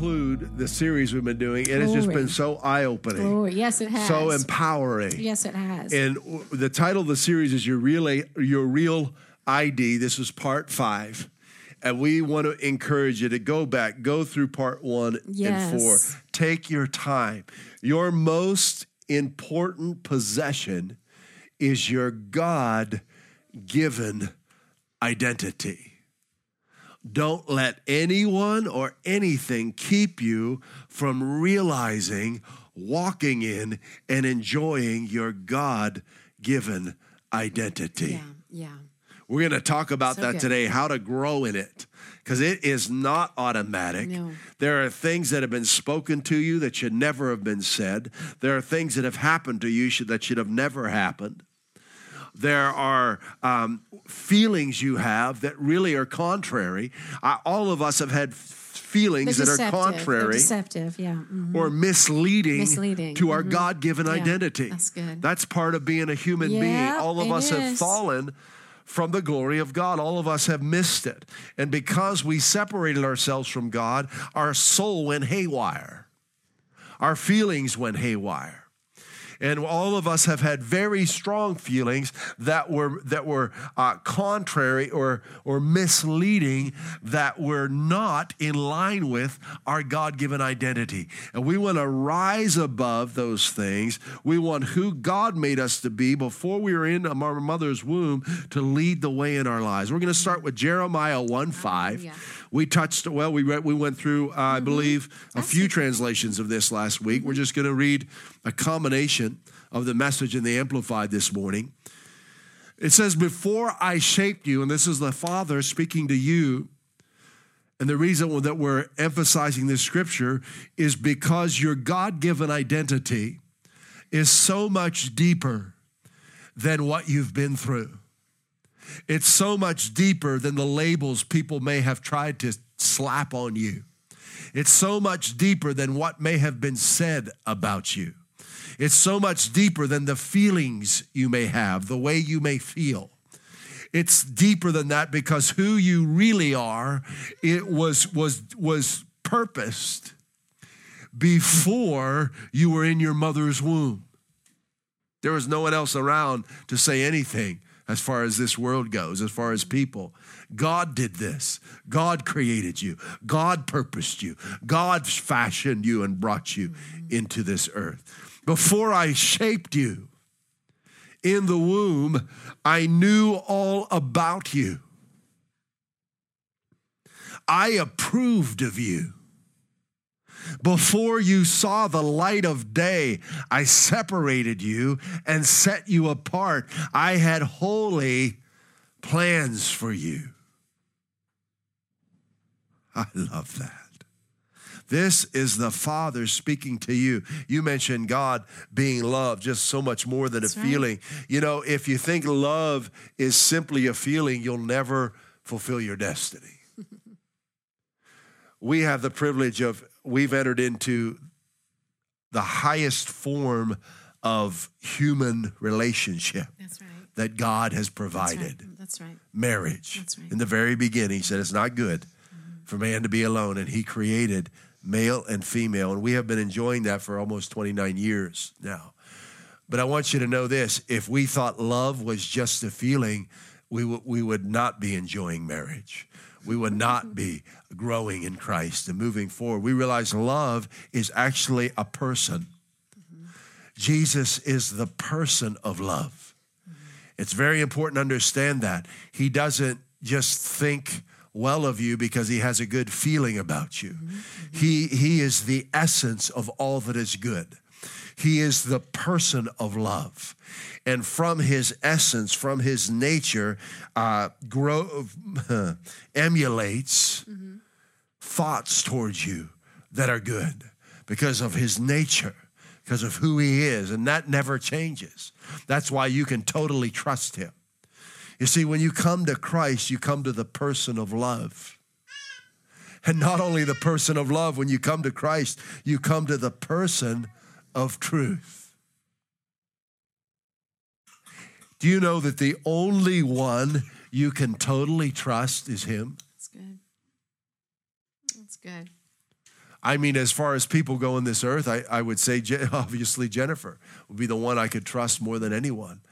Conclude the series we've been doing, and has just been so eye opening. Oh, yes, it has. So empowering. Yes, it has. And the title of the series is Your Real, Your Real ID. This is part five. And we want to encourage you to go back, go through part one yes. and four. Take your time. Your most important possession is your God given identity. Don't let anyone or anything keep you from realizing, walking in, and enjoying your God given identity. Yeah, yeah. We're going to talk about so that good. today, how to grow in it, because it is not automatic. No. There are things that have been spoken to you that should never have been said. There are things that have happened to you that should have never happened. There are um, feelings you have that really are contrary. Uh, all of us have had feelings that are contrary, deceptive, yeah, mm-hmm. or misleading, misleading. to mm-hmm. our God-given yeah, identity. That's good. That's part of being a human yeah, being. All of us is. have fallen from the glory of God. All of us have missed it, and because we separated ourselves from God, our soul went haywire. Our feelings went haywire and all of us have had very strong feelings that were that were uh, contrary or or misleading, that were not in line with our God-given identity. And we want to rise above those things. We want who God made us to be before we were in our mother's womb to lead the way in our lives. We're going to start with Jeremiah 1 5. Yeah. We touched, well, we, read, we went through, uh, mm-hmm. I believe, a few translations of this last week. We're just going to read a combination of the message in the Amplified this morning. It says, Before I shaped you, and this is the Father speaking to you. And the reason that we're emphasizing this scripture is because your God given identity is so much deeper than what you've been through. It's so much deeper than the labels people may have tried to slap on you. It's so much deeper than what may have been said about you. It's so much deeper than the feelings you may have, the way you may feel. It's deeper than that because who you really are, it was was was purposed before you were in your mother's womb. There was no one else around to say anything as far as this world goes, as far as people. God did this. God created you. God purposed you. God fashioned you and brought you into this earth. Before I shaped you in the womb, I knew all about you. I approved of you. Before you saw the light of day, I separated you and set you apart. I had holy plans for you. I love that. This is the Father speaking to you. You mentioned God being love, just so much more than That's a right. feeling. You know, if you think love is simply a feeling, you'll never fulfill your destiny. we have the privilege of we've entered into the highest form of human relationship right. that God has provided. That's right. That's right. Marriage. That's right. In the very beginning, he said it's not good mm-hmm. for man to be alone, and he created male and female. And we have been enjoying that for almost 29 years now. But I want you to know this if we thought love was just a feeling, we, w- we would not be enjoying marriage we would not be growing in Christ and moving forward. We realize love is actually a person. Jesus is the person of love. It's very important to understand that. He doesn't just think well of you because he has a good feeling about you. He, he is the essence of all that is good. He is the person of love. And from his essence, from his nature, uh, grow, uh, emulates, mm-hmm. thoughts towards you that are good because of his nature, because of who he is, and that never changes. That's why you can totally trust him. You see, when you come to Christ, you come to the person of love. And not only the person of love, when you come to Christ, you come to the person of truth. Do you know that the only one you can totally trust is Him? That's good. That's good. I mean, as far as people go in this earth, I, I would say obviously Jennifer would be the one I could trust more than anyone.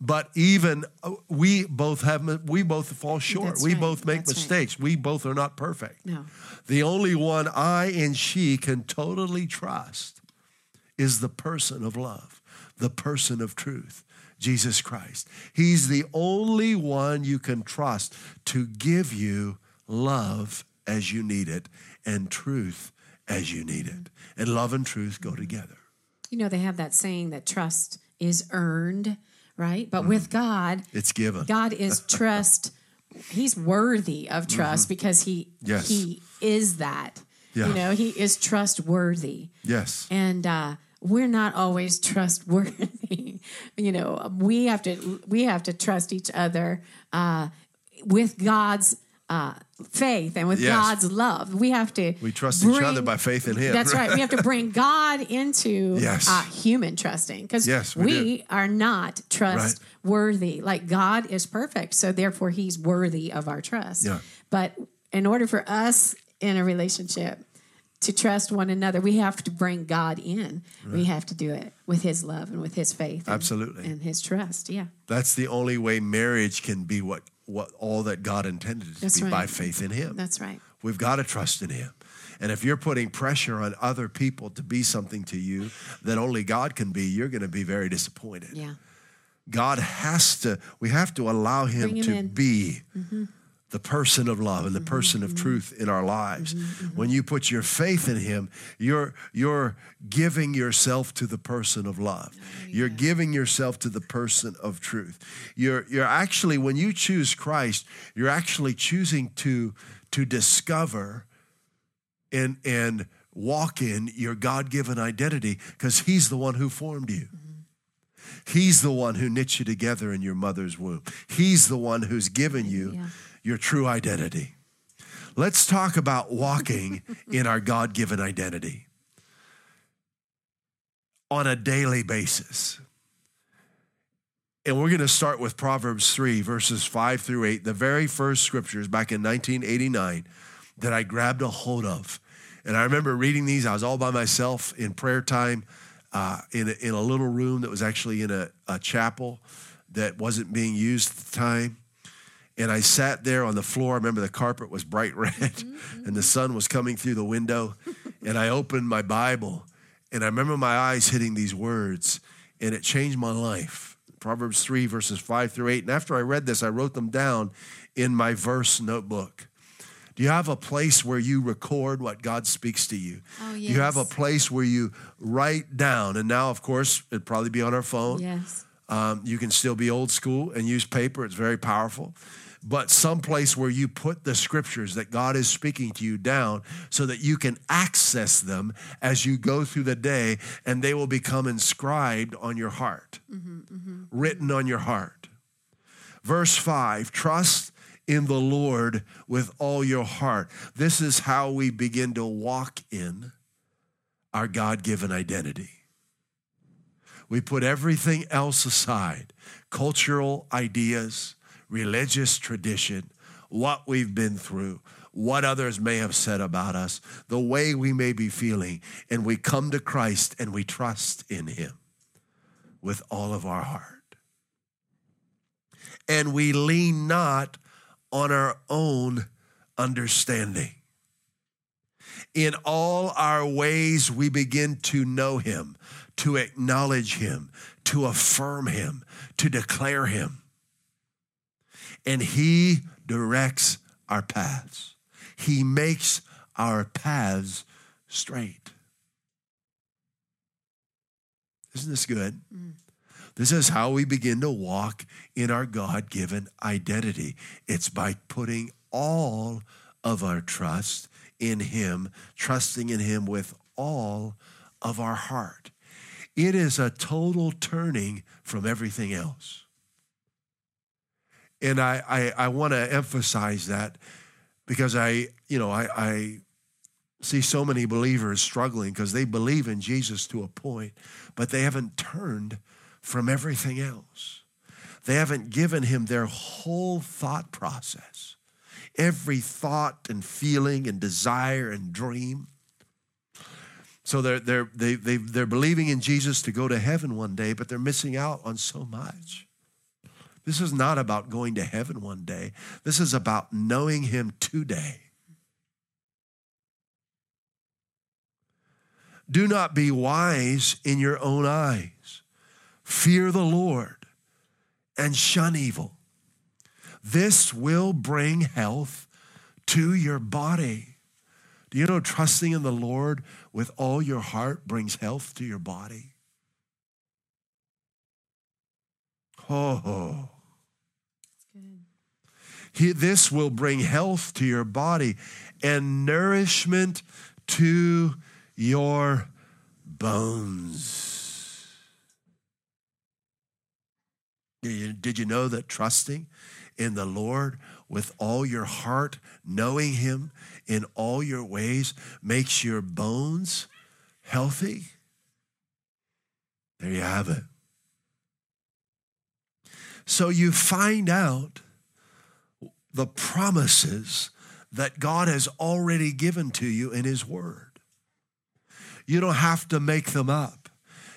But even uh, we both have we both fall short. That's we right. both make That's right. mistakes. We both are not perfect. No. The only one I and she can totally trust is the person of love, the person of truth, Jesus Christ. He's the only one you can trust to give you love as you need it and truth as you need it. And love and truth go together. You know, they have that saying that trust is earned, right? But with God, It's given. God is trust. He's worthy of trust because he Mm-hmm. Yes. he is that. Yeah. You know, he is trustworthy. Yes. and uh, we're not always trustworthy. you know, we have to we have to trust each other uh, with God's uh, faith and with Yes. God's love. We have to We trust each other by faith in Him. That's right. We have to bring God into Yes. uh, human trusting because Yes, we we, are not trustworthy. Like God is perfect, so therefore He's worthy of our trust. Yeah. But in order for us in a relationship to trust one another, we have to bring God in. We have to do it with His love and with His faith. and- Absolutely. And His trust. Yeah. That's the only way marriage can be what, what all that God intended it to That's be by faith in Him. That's right. We've got to trust in Him. And if you're putting pressure on other people to be something to you that only God can be, you're going to be very disappointed. Yeah. God has to, we have to allow Him him to in. Mm-hmm. The person of love and the person of mm-hmm. truth in our lives. Mm-hmm. Mm-hmm. When you put your faith in Him, you're, you're giving yourself to the person of love. Oh, you're giving yourself to the person of truth. You're, you're actually, when you choose Christ, you're actually choosing to, to discover and, and walk in your God given identity because He's the one who formed you. He's the one who knit you together in your mother's womb. He's the one who's given you Yeah. Your true identity. Let's talk about walking in our God given identity on a daily basis. And we're going to start with Proverbs 3, verses 5 through 8, the very first scriptures back in 1989 that I grabbed a hold of. And I remember reading these. I was all by myself in prayer time uh, in, a, in a little room that was actually in a, a chapel that wasn't being used at the time. And I sat there on the floor. I remember the carpet was bright red and the sun was coming through the window. And I opened my Bible and I remember my eyes hitting these words and it changed my life. Proverbs 3, verses 5 through 8. And after I read this, I wrote them down in my verse notebook. Do you have a place where you record what God speaks to you? Oh, yes. Do you have a place where you write down? And now, of course, it'd probably be on our phone. Yes. Um, you can still be old school and use paper. It's very powerful. But some place where you put the scriptures that God is speaking to you down so that you can access them as you go through the day and they will become inscribed on your heart, mm-hmm, mm-hmm. written on your heart. Verse 5 Trust in the Lord with all your heart. This is how we begin to walk in our God given identity. We put everything else aside cultural ideas, religious tradition, what we've been through, what others may have said about us, the way we may be feeling, and we come to Christ and we trust in Him with all of our heart. And we lean not on our own understanding. In all our ways, we begin to know Him, to acknowledge Him, to affirm Him, to declare Him. And He directs our paths, He makes our paths straight. Isn't this good? Mm. This is how we begin to walk in our God given identity. It's by putting all of our trust in Him, trusting in Him with all of our heart. It is a total turning from everything else. And I, I, I want to emphasize that because I, you know, I, I see so many believers struggling because they believe in Jesus to a point, but they haven't turned from everything else. They haven't given him their whole thought process, every thought and feeling and desire and dream. So they're, they're, they, they, they're believing in Jesus to go to heaven one day, but they're missing out on so much. This is not about going to heaven one day. This is about knowing him today. Do not be wise in your own eyes. Fear the Lord and shun evil. This will bring health to your body. Do you know trusting in the Lord with all your heart brings health to your body? Oh. He, this will bring health to your body and nourishment to your bones. Did you know that trusting in the Lord with all your heart, knowing Him in all your ways, makes your bones healthy? There you have it. So you find out the promises that God has already given to you in His Word. You don't have to make them up.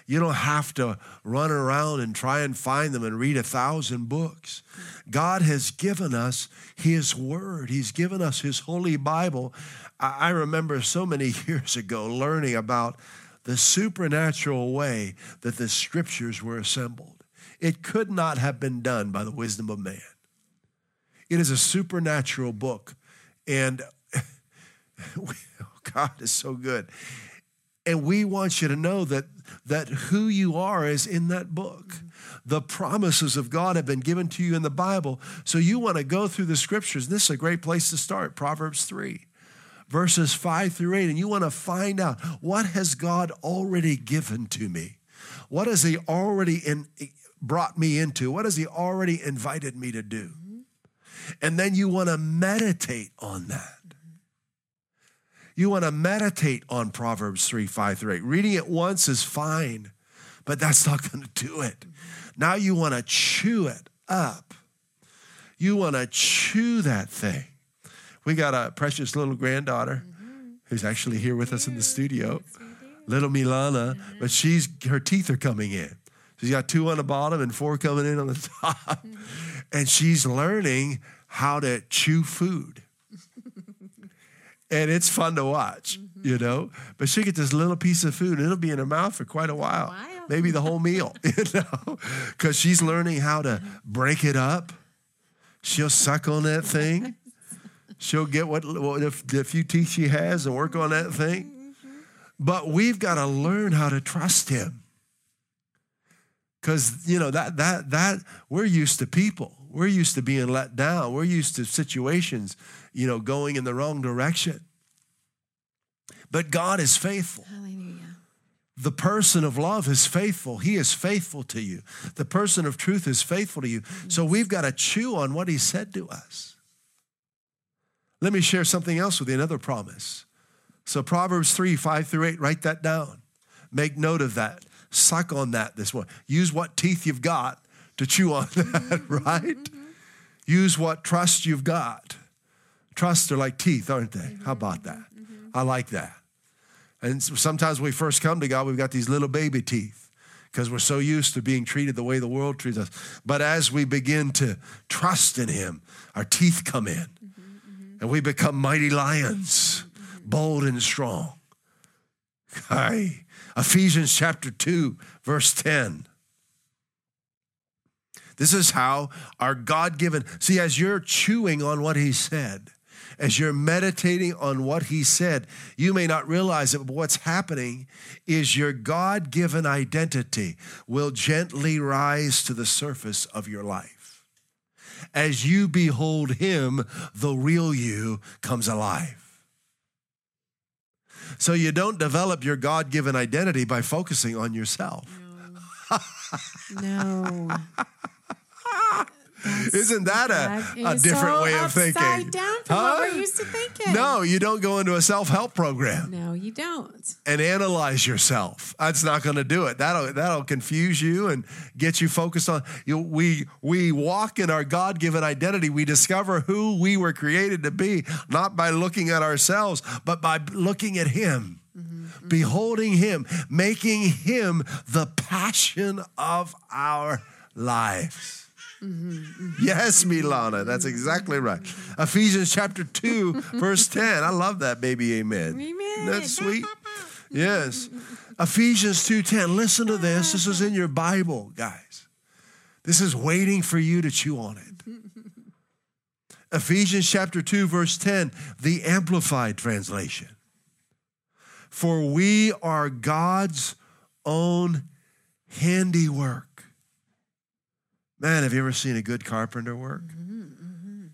You don't have to run around and try and find them and read a thousand books. God has given us His Word, He's given us His Holy Bible. I remember so many years ago learning about the supernatural way that the scriptures were assembled. It could not have been done by the wisdom of man. It is a supernatural book. And God is so good. And we want you to know that, that who you are is in that book. The promises of God have been given to you in the Bible. So you want to go through the scriptures. This is a great place to start Proverbs 3, verses 5 through 8. And you want to find out what has God already given to me? What has He already in, brought me into? What has He already invited me to do? And then you want to meditate on that. You want to meditate on Proverbs 3 5 through 8. Reading it once is fine, but that's not going to do it. Now you want to chew it up. You want to chew that thing. We got a precious little granddaughter mm-hmm. who's actually here with us in the studio, little Milana, mm-hmm. but she's her teeth are coming in. She's got two on the bottom and four coming in on the top. Mm-hmm. And she's learning how to chew food. and it's fun to watch, mm-hmm. you know. But she gets this little piece of food, and it'll be in her mouth for quite a while, wow. maybe the whole meal, you know, because she's learning how to break it up. She'll suck on that thing. She'll get what, what if, the few teeth she has and work on that thing. Mm-hmm. But we've got to learn how to trust Him, because you know that that that we're used to people we're used to being let down. We're used to situations, you know, going in the wrong direction. But God is faithful. Hallelujah. The person of love is faithful. He is faithful to you. The person of truth is faithful to you. Yes. So we've got to chew on what he said to us. Let me share something else with you, another promise. So Proverbs 3, 5 through 8, write that down. Make note of that. Suck on that this one. Use what teeth you've got to chew on that, right? Mm-hmm. Use what trust you've got. Trusts are like teeth, aren't they? How mm-hmm. about that? Mm-hmm. I like that. And sometimes when we first come to God, we've got these little baby teeth because we're so used to being treated the way the world treats us. But as we begin to trust in Him, our teeth come in and we become mighty lions, bold and strong. Hi. Ephesians chapter 2, verse 10. This is how our God given, see, as you're chewing on what He said, as you're meditating on what He said, you may not realize it, but what's happening is your God given identity will gently rise to the surface of your life. As you behold him, the real you comes alive. So you don't develop your God given identity by focusing on yourself. No. no. Isn't that a, a different so way of thinking? Down from huh? what we're used to thinking. No, you don't go into a self help program. No, you don't. And analyze yourself. That's not going to do it. That'll that'll confuse you and get you focused on. You we we walk in our God given identity. We discover who we were created to be, not by looking at ourselves, but by looking at Him. Mm-hmm. Beholding him, making him the passion of our lives. Mm-hmm, mm-hmm. Yes, Milana, that's exactly right. Ephesians chapter 2, verse 10. I love that baby amen. Amen. That's sweet. Yes. Ephesians 2:10. Listen to this. This is in your Bible, guys. This is waiting for you to chew on it. Ephesians chapter 2 verse 10, the amplified translation. For we are God's own handiwork Man, have you ever seen a good carpenter work? Mm-hmm, mm-hmm.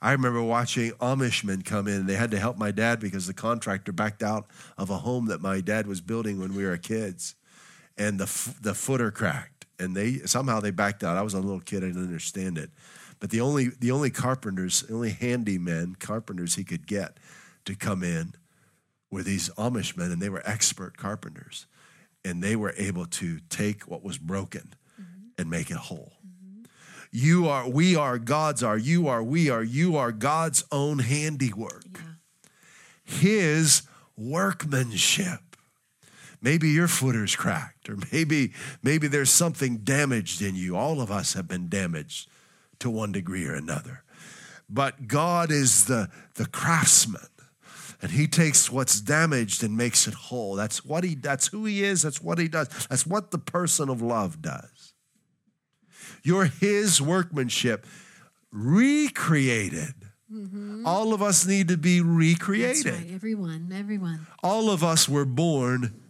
I remember watching Amish men come in. and They had to help my dad because the contractor backed out of a home that my dad was building when we were kids, and the the footer cracked. And they somehow they backed out. I was a little kid; I didn't understand it. But the only the only carpenters, the only handymen, carpenters he could get to come in were these Amish men, and they were expert carpenters, and they were able to take what was broken and make it whole. Mm-hmm. You are, we are, God's are, you are, we are, you are God's own handiwork. Yeah. His workmanship. Maybe your footer's cracked, or maybe, maybe there's something damaged in you. All of us have been damaged to one degree or another. But God is the, the craftsman and he takes what's damaged and makes it whole that's what he that's who he is that's what he does that's what the person of love does you're His workmanship, recreated. Mm-hmm. All of us need to be recreated. That's right. Everyone, everyone. All of us were born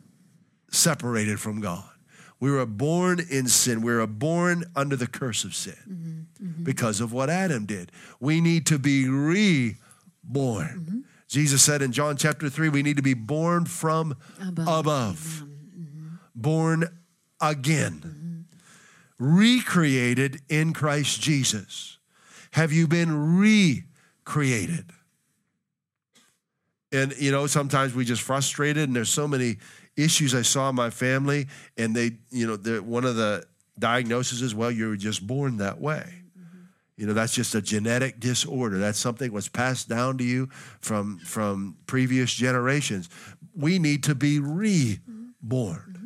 separated from God. We were born in sin. We were born under the curse of sin mm-hmm. Mm-hmm. because of what Adam did. We need to be reborn. Mm-hmm. Jesus said in John chapter 3, we need to be born from above, above. Mm-hmm. born again. Recreated in Christ Jesus? Have you been recreated? And, you know, sometimes we just frustrated, and there's so many issues I saw in my family, and they, you know, one of the diagnoses is, well, you were just born that way. You know, that's just a genetic disorder. That's something was passed down to you from, from previous generations. We need to be reborn.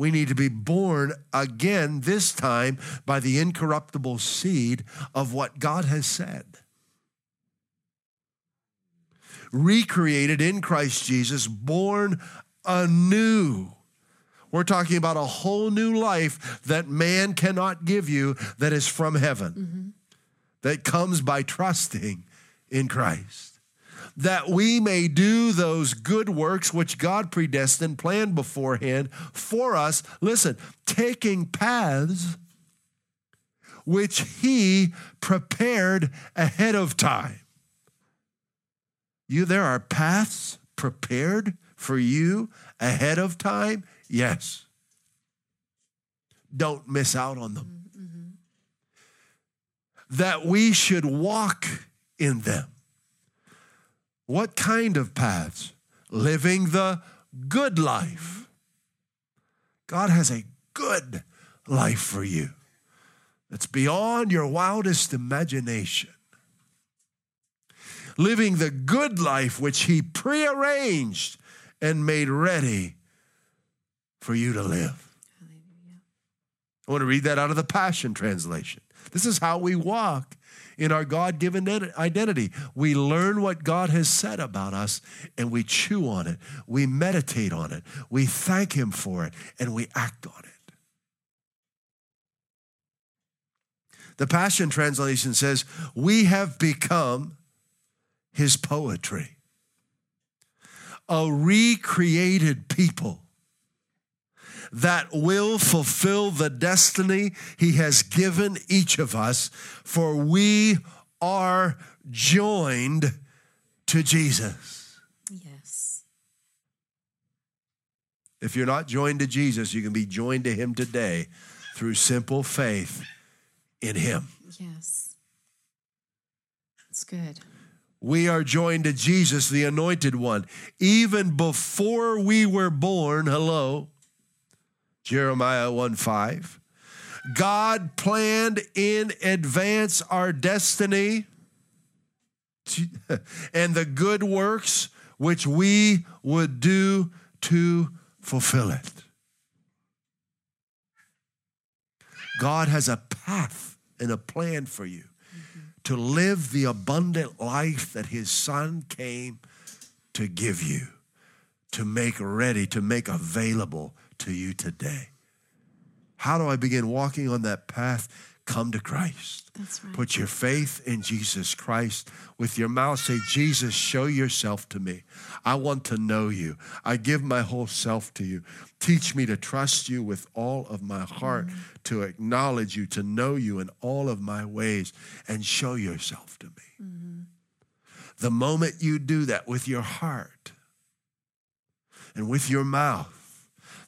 We need to be born again, this time by the incorruptible seed of what God has said. Recreated in Christ Jesus, born anew. We're talking about a whole new life that man cannot give you that is from heaven, mm-hmm. that comes by trusting in Christ that we may do those good works which God predestined, planned beforehand for us. Listen, taking paths which He prepared ahead of time. You, there are paths prepared for you ahead of time? Yes. Don't miss out on them. Mm-hmm. That we should walk in them. What kind of paths? Living the good life. God has a good life for you that's beyond your wildest imagination. Living the good life which He prearranged and made ready for you to live. I want to read that out of the Passion Translation. This is how we walk in our God given identity. We learn what God has said about us and we chew on it. We meditate on it. We thank Him for it and we act on it. The Passion Translation says, We have become His poetry, a recreated people that will fulfill the destiny He has given each of us, for we are joined to Jesus. Yes. If you're not joined to Jesus, you can be joined to Him today through simple faith in Him. Yes. That's good. We are joined to Jesus, the anointed one, even before we were born. Hello. Jeremiah 1 5. God planned in advance our destiny and the good works which we would do to fulfill it. God has a path and a plan for you mm-hmm. to live the abundant life that His Son came to give you, to make ready, to make available to you today. How do I begin walking on that path? Come to Christ. Right. Put your faith in Jesus Christ. With your mouth, say, Jesus, show yourself to me. I want to know you. I give my whole self to you. Teach me to trust you with all of my heart, mm-hmm. to acknowledge you, to know you in all of my ways, and show yourself to me. Mm-hmm. The moment you do that with your heart and with your mouth,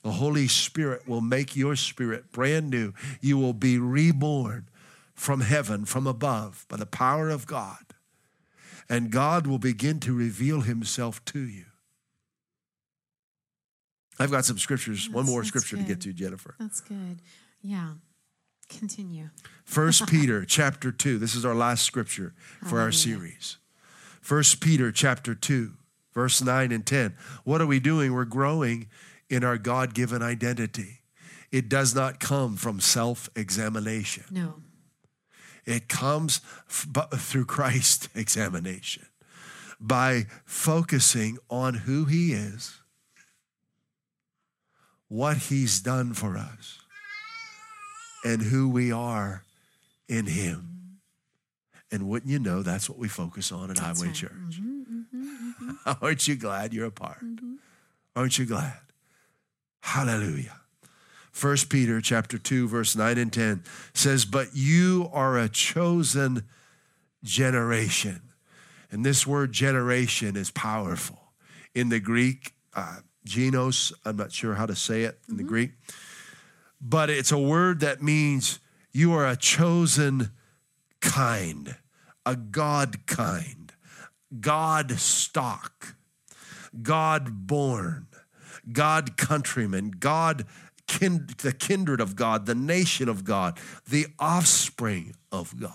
the Holy Spirit will make your spirit brand new. You will be reborn from heaven, from above, by the power of God. And God will begin to reveal himself to you. I've got some scriptures, that's, one more scripture good. to get to, Jennifer. That's good. Yeah. Continue. First Peter chapter 2. This is our last scripture for our series. First Peter chapter 2, verse 9 and 10. What are we doing? We're growing in our God given identity. It does not come from self examination. No. It comes f- through Christ examination by focusing on who He is, what He's done for us, and who we are in Him. And wouldn't you know, that's what we focus on at that's Highway right. Church. Mm-hmm, mm-hmm, mm-hmm. Aren't you glad you're a part? Mm-hmm. Aren't you glad? Hallelujah. 1 Peter chapter 2 verse 9 and 10 says, "But you are a chosen generation." And this word generation is powerful. In the Greek, uh, genos, I'm not sure how to say it in mm-hmm. the Greek, but it's a word that means you are a chosen kind, a God kind, God stock, God born. God countrymen, God, kin- the kindred of God, the nation of God, the offspring of God.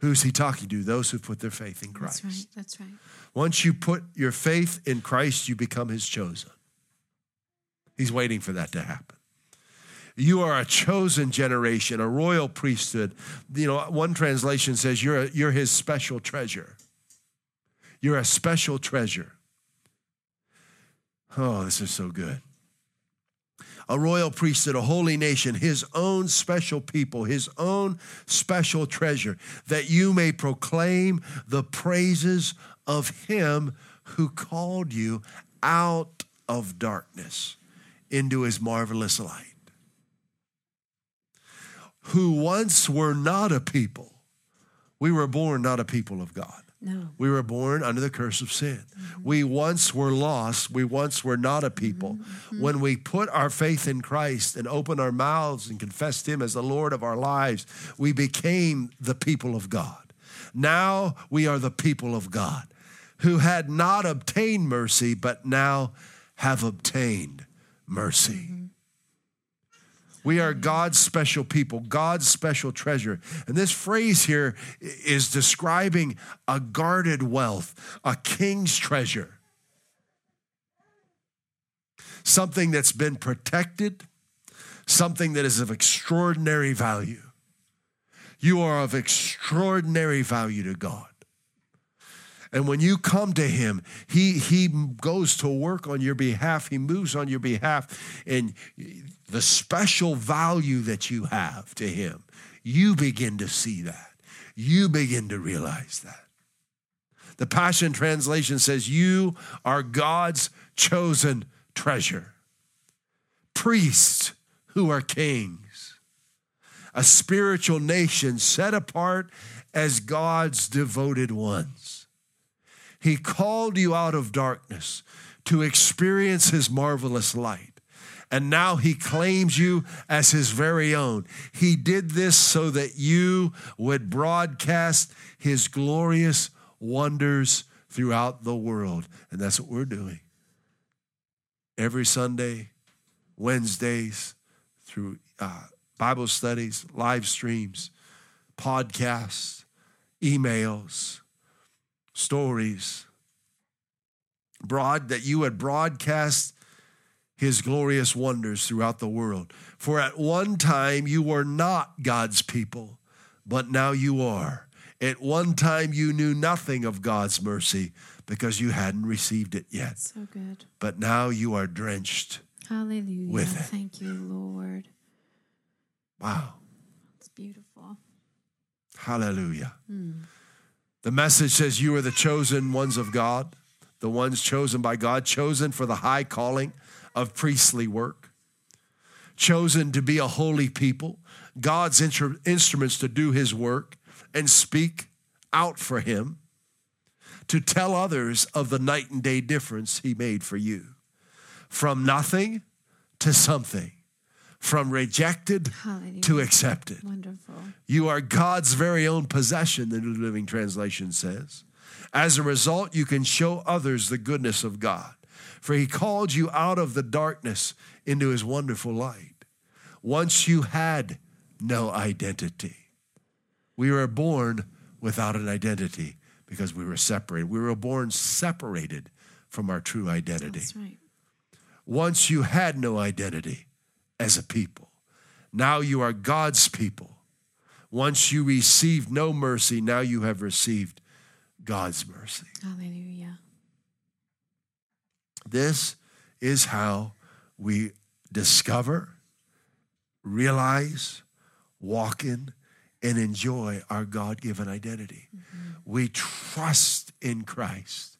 Who's he talking to? Those who put their faith in Christ. That's right. That's right. Once you put your faith in Christ, you become his chosen. He's waiting for that to happen. You are a chosen generation, a royal priesthood. You know, one translation says you're, a, you're his special treasure. You're a special treasure. Oh, this is so good. A royal priesthood, a holy nation, his own special people, his own special treasure, that you may proclaim the praises of him who called you out of darkness into his marvelous light. Who once were not a people. We were born not a people of God. No. We were born under the curse of sin. Mm-hmm. We once were lost. We once were not a people. Mm-hmm. When we put our faith in Christ and opened our mouths and confessed Him as the Lord of our lives, we became the people of God. Now we are the people of God who had not obtained mercy, but now have obtained mercy. Mm-hmm. We are God's special people, God's special treasure. And this phrase here is describing a guarded wealth, a king's treasure. Something that's been protected, something that is of extraordinary value. You are of extraordinary value to God. And when you come to him, he, he goes to work on your behalf. He moves on your behalf. And the special value that you have to him, you begin to see that. You begin to realize that. The Passion Translation says, You are God's chosen treasure, priests who are kings, a spiritual nation set apart as God's devoted ones. He called you out of darkness to experience His marvelous light. And now he claims you as his very own. He did this so that you would broadcast his glorious wonders throughout the world. And that's what we're doing. Every Sunday, Wednesdays, through uh, Bible studies, live streams, podcasts, emails, stories, broad that you had broadcast his glorious wonders throughout the world. For at one time you were not God's people, but now you are. At one time you knew nothing of God's mercy because you hadn't received it yet. So good. But now you are drenched. Hallelujah. With it. Thank you, Lord. Wow. It's beautiful. Hallelujah. Hmm. The message says you are the chosen ones of God, the ones chosen by God, chosen for the high calling of priestly work, chosen to be a holy people, God's intr- instruments to do his work and speak out for him, to tell others of the night and day difference he made for you. From nothing to something, from rejected Hallelujah. to accepted. Wonderful. You are God's very own possession, the New Living Translation says. As a result, you can show others the goodness of God, for He called you out of the darkness into His wonderful light. Once you had no identity, we were born without an identity because we were separated. We were born separated from our true identity. That's right. Once you had no identity as a people. Now you are God's people. Once you received no mercy, now you have received God's mercy. Hallelujah. This is how we discover, realize, walk in, and enjoy our God given identity. Mm-hmm. We trust in Christ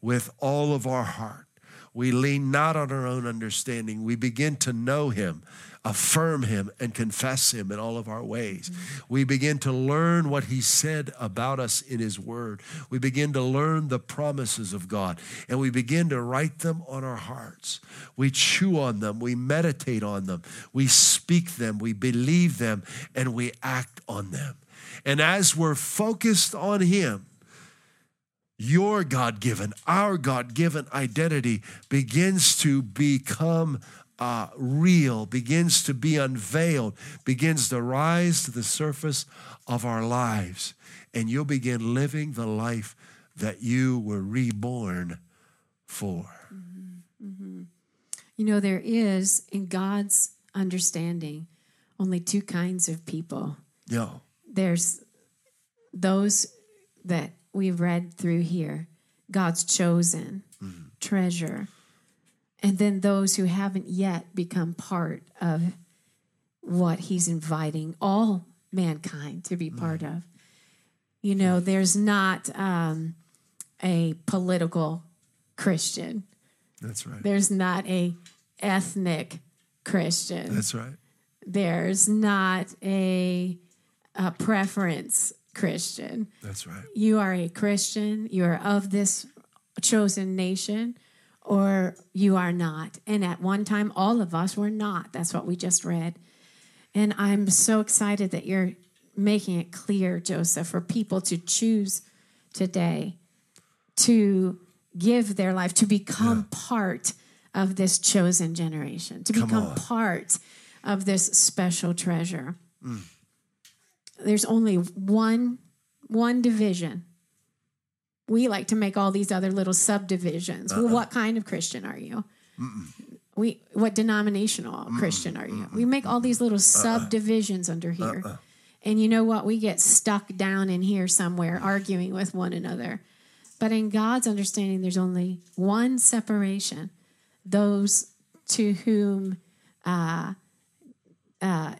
with all of our heart. We lean not on our own understanding. We begin to know Him, affirm Him, and confess Him in all of our ways. We begin to learn what He said about us in His Word. We begin to learn the promises of God, and we begin to write them on our hearts. We chew on them, we meditate on them, we speak them, we believe them, and we act on them. And as we're focused on Him, your God given, our God given identity begins to become uh, real, begins to be unveiled, begins to rise to the surface of our lives. And you'll begin living the life that you were reborn for. You know, there is, in God's understanding, only two kinds of people. Yeah. There's those that we've read through here, God's chosen treasure, and then those who haven't yet become part of what He's inviting all mankind to be part of. You know, there's not um, a political Christian. That's right. There's not a ethnic Christian. That's right. There's not a, a preference Christian. That's right. You are a Christian. You are of this chosen nation, or you are not. And at one time, all of us were not. That's what we just read. And I'm so excited that you're making it clear, Joseph, for people to choose today to give their life, to become part of this chosen generation, to Come become on. part of this special treasure. Mm. There's only one one division. We like to make all these other little subdivisions. Well, what kind of Christian are you? We what denominational Christian are you? We make all these little subdivisions under here. And you know what? We get stuck down in here somewhere arguing with one another. But in God's understanding, there's only one separation those to whom, uh, uh,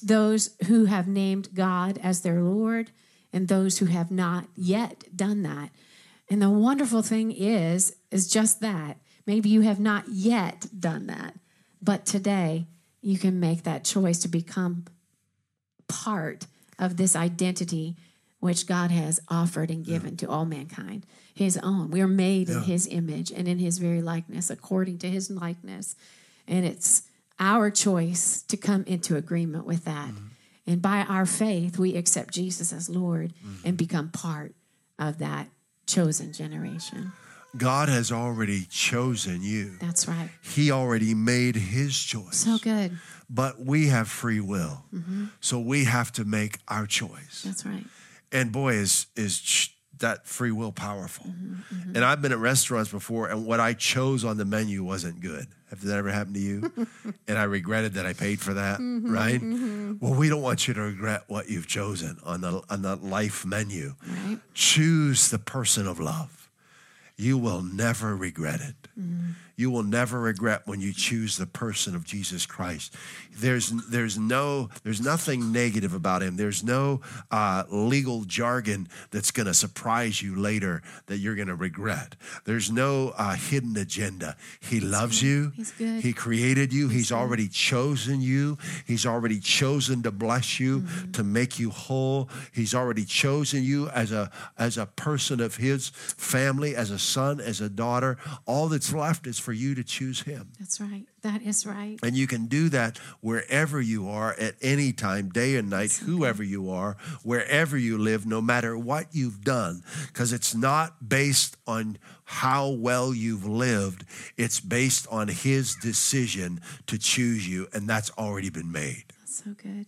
those who have named God as their Lord, and those who have not yet done that. And the wonderful thing is, is just that Maybe you have not yet done that, but today you can make that choice to become part of this identity which God has offered and given yeah. to all mankind, his own. We are made yeah. in his image and in his very likeness, according to his likeness. And it's our choice to come into agreement with that. Mm-hmm. And by our faith, we accept Jesus as Lord mm-hmm. and become part of that chosen generation. God has already chosen you. That's right. He already made his choice. So good. But we have free will. Mm-hmm. So we have to make our choice. That's right. And boy, is is that free will powerful. Mm-hmm, mm-hmm. And I've been at restaurants before, and what I chose on the menu wasn't good. Have that ever happened to you? and I regretted that I paid for that, mm-hmm, right? Mm-hmm. Well, we don't want you to regret what you've chosen on the on the life menu. Right. Choose the person of love. You will never regret it. You will never regret when you choose the person of Jesus Christ. There's, there's, no, there's nothing negative about him. There's no uh, legal jargon that's going to surprise you later that you're going to regret. There's no uh, hidden agenda. He loves you. He's good. He created you. He's, He's already chosen you. He's already chosen to bless you, mm-hmm. to make you whole. He's already chosen you as a, as a person of his family, as a son, as a daughter. All that's left is for you to choose Him. That's right. That is right. And you can do that wherever you are, at any time, day and night, That's whoever okay. you are, wherever you live, no matter what you've done, because it's not based on how well you've lived, it's based on His decision to choose you, and that's already been made. That's so good.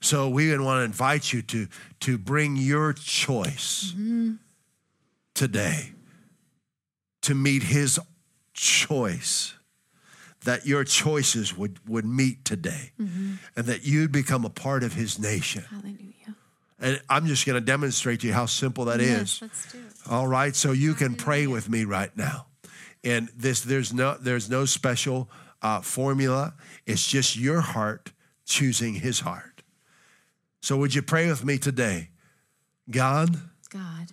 So we want to invite you to, to bring your choice mm-hmm. today to meet his choice that your choices would, would meet today mm-hmm. and that you'd become a part of his nation. Hallelujah. And I'm just going to demonstrate to you how simple that yes, is. Let's do it. All right, so you can pray with me right now. And this there's no there's no special uh, formula. It's just your heart choosing his heart. So would you pray with me today? God, God,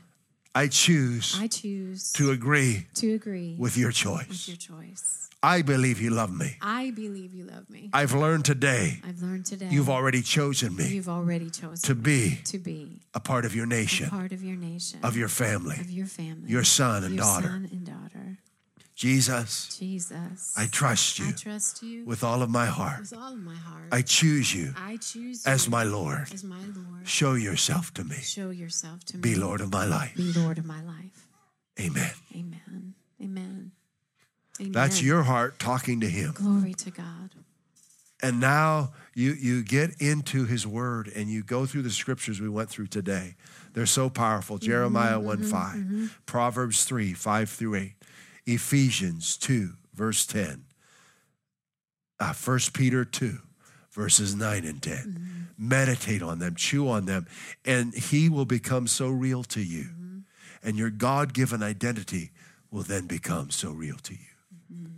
I choose I choose to agree to agree with your choice. With your choice. I believe you love me. I believe you love me. I've learned today. I've learned today. You've already chosen me. You've already chosen to be to be a part of your nation. A part of your nation. Of your family. Of your family. Your son and your daughter. Son and daughter. Jesus. Jesus. I trust you. I trust you with all of my heart. With all of my heart. I choose you. I choose as my Lord. As my Lord. Show yourself to me. Show yourself to me. Be Lord of my life. Be Lord of my life. Amen. Amen. Amen. Amen. That's your heart talking to him. Glory to God. And now you you get into his word and you go through the scriptures we went through today. They're so powerful. Mm-hmm, Jeremiah mm-hmm, 1 5, mm-hmm. Proverbs 3 5 through 8. Ephesians 2, verse 10. Uh, 1 Peter 2, verses 9 and 10. Mm-hmm. Meditate on them, chew on them, and He will become so real to you. Mm-hmm. And your God given identity will then become so real to you. Mm-hmm.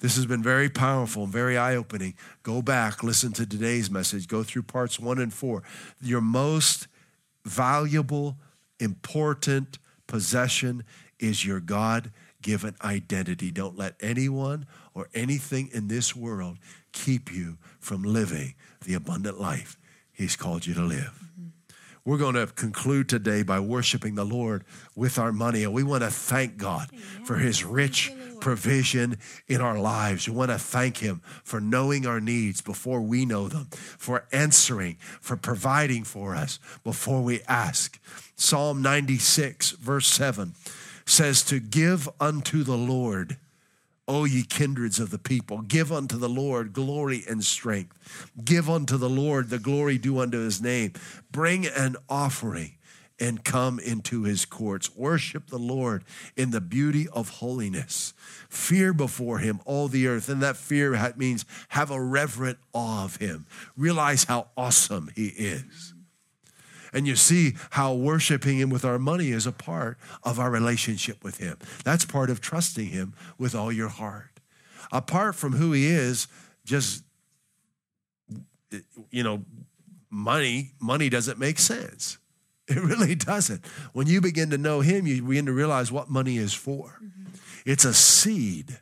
This has been very powerful and very eye opening. Go back, listen to today's message, go through parts one and four. Your most valuable, important possession is your God given identity. Don't let anyone or anything in this world keep you from living the abundant life He's called you to live. Mm-hmm. We're going to conclude today by worshiping the Lord with our money, and we want to thank God for His rich provision in our lives. We want to thank Him for knowing our needs before we know them, for answering, for providing for us before we ask. Psalm 96, verse 7 says to give unto the Lord, O ye kindreds of the people, give unto the Lord glory and strength. Give unto the Lord the glory due unto his name. Bring an offering and come into his courts. Worship the Lord in the beauty of holiness. Fear before him all the earth. And that fear means have a reverent awe of him. Realize how awesome he is. And you see how worshiping Him with our money is a part of our relationship with Him. That's part of trusting Him with all your heart. Apart from who He is, just, you know, money, money doesn't make sense. It really doesn't. When you begin to know Him, you begin to realize what money is for. Mm-hmm. It's a seed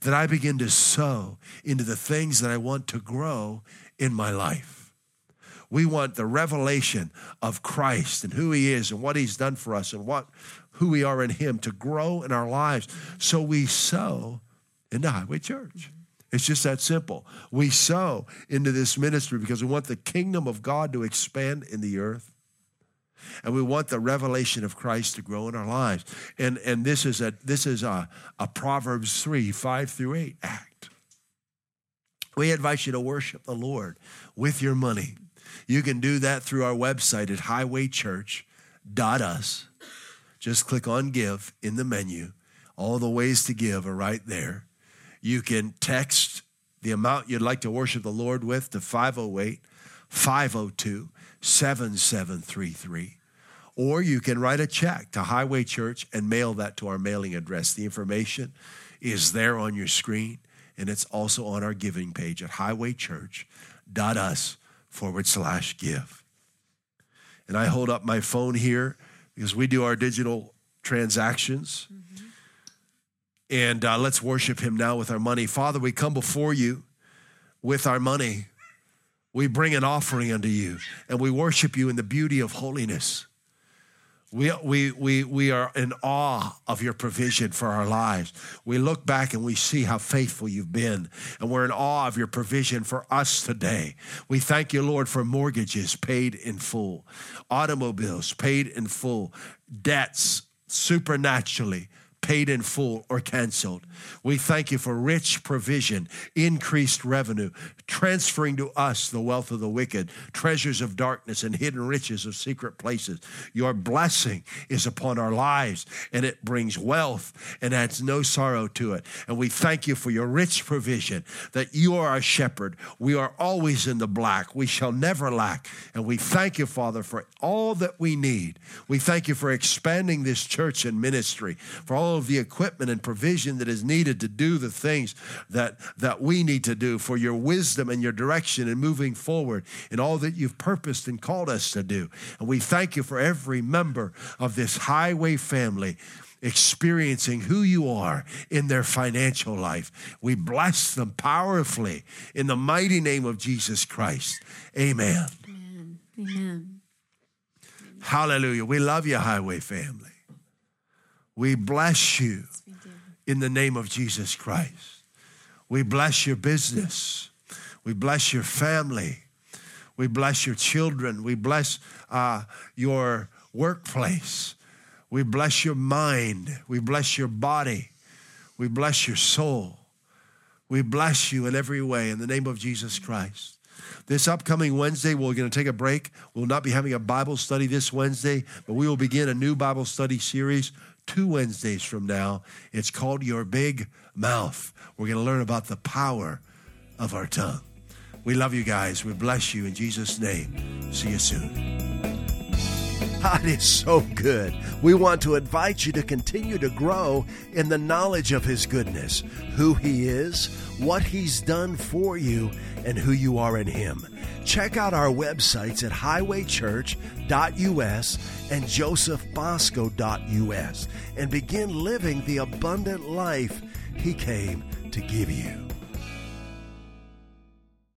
that I begin to sow into the things that I want to grow in my life. We want the revelation of Christ and who he is and what he's done for us and what who we are in him to grow in our lives. So we sow into Highway Church. It's just that simple. We sow into this ministry because we want the kingdom of God to expand in the earth. And we want the revelation of Christ to grow in our lives. And, and this is a this is a, a Proverbs 3, 5 through 8 act. We invite you to worship the Lord with your money. You can do that through our website at highwaychurch.us. Just click on give in the menu. All the ways to give are right there. You can text the amount you'd like to worship the Lord with to 508 502 7733. Or you can write a check to Highway Church and mail that to our mailing address. The information is there on your screen, and it's also on our giving page at highwaychurch.us forward slash give. And I hold up my phone here because we do our digital transactions. Mm-hmm. And uh, let's worship him now with our money. Father, we come before you with our money. We bring an offering unto you and we worship you in the beauty of holiness. We, we, we, we are in awe of your provision for our lives. We look back and we see how faithful you've been, and we're in awe of your provision for us today. We thank you, Lord, for mortgages paid in full, automobiles paid in full, debts supernaturally paid in full or canceled. We thank you for rich provision, increased revenue, transferring to us the wealth of the wicked, treasures of darkness, and hidden riches of secret places. Your blessing is upon our lives, and it brings wealth and adds no sorrow to it. And we thank you for your rich provision, that you are our shepherd. We are always in the black. We shall never lack. And we thank you, Father, for all that we need. We thank you for expanding this church and ministry, for all of the equipment and provision that is needed to do the things that, that we need to do, for your wisdom and your direction in moving forward in all that you've purposed and called us to do. And we thank you for every member of this highway family experiencing who you are in their financial life. We bless them powerfully in the mighty name of Jesus Christ. Amen. Amen. Amen. Hallelujah. We love you, Highway family. We bless you in the name of Jesus Christ. We bless your business. We bless your family. We bless your children. We bless uh, your workplace. We bless your mind. We bless your body. We bless your soul. We bless you in every way in the name of Jesus Christ. This upcoming Wednesday, we're going to take a break. We'll not be having a Bible study this Wednesday, but we will begin a new Bible study series two Wednesdays from now. It's called Your Big Mouth. We're going to learn about the power of our tongue. We love you guys. We bless you in Jesus' name. See you soon. God is so good. We want to invite you to continue to grow in the knowledge of His goodness, who He is, what He's done for you, and who you are in Him. Check out our websites at highwaychurch.us and josephbosco.us and begin living the abundant life He came to give you.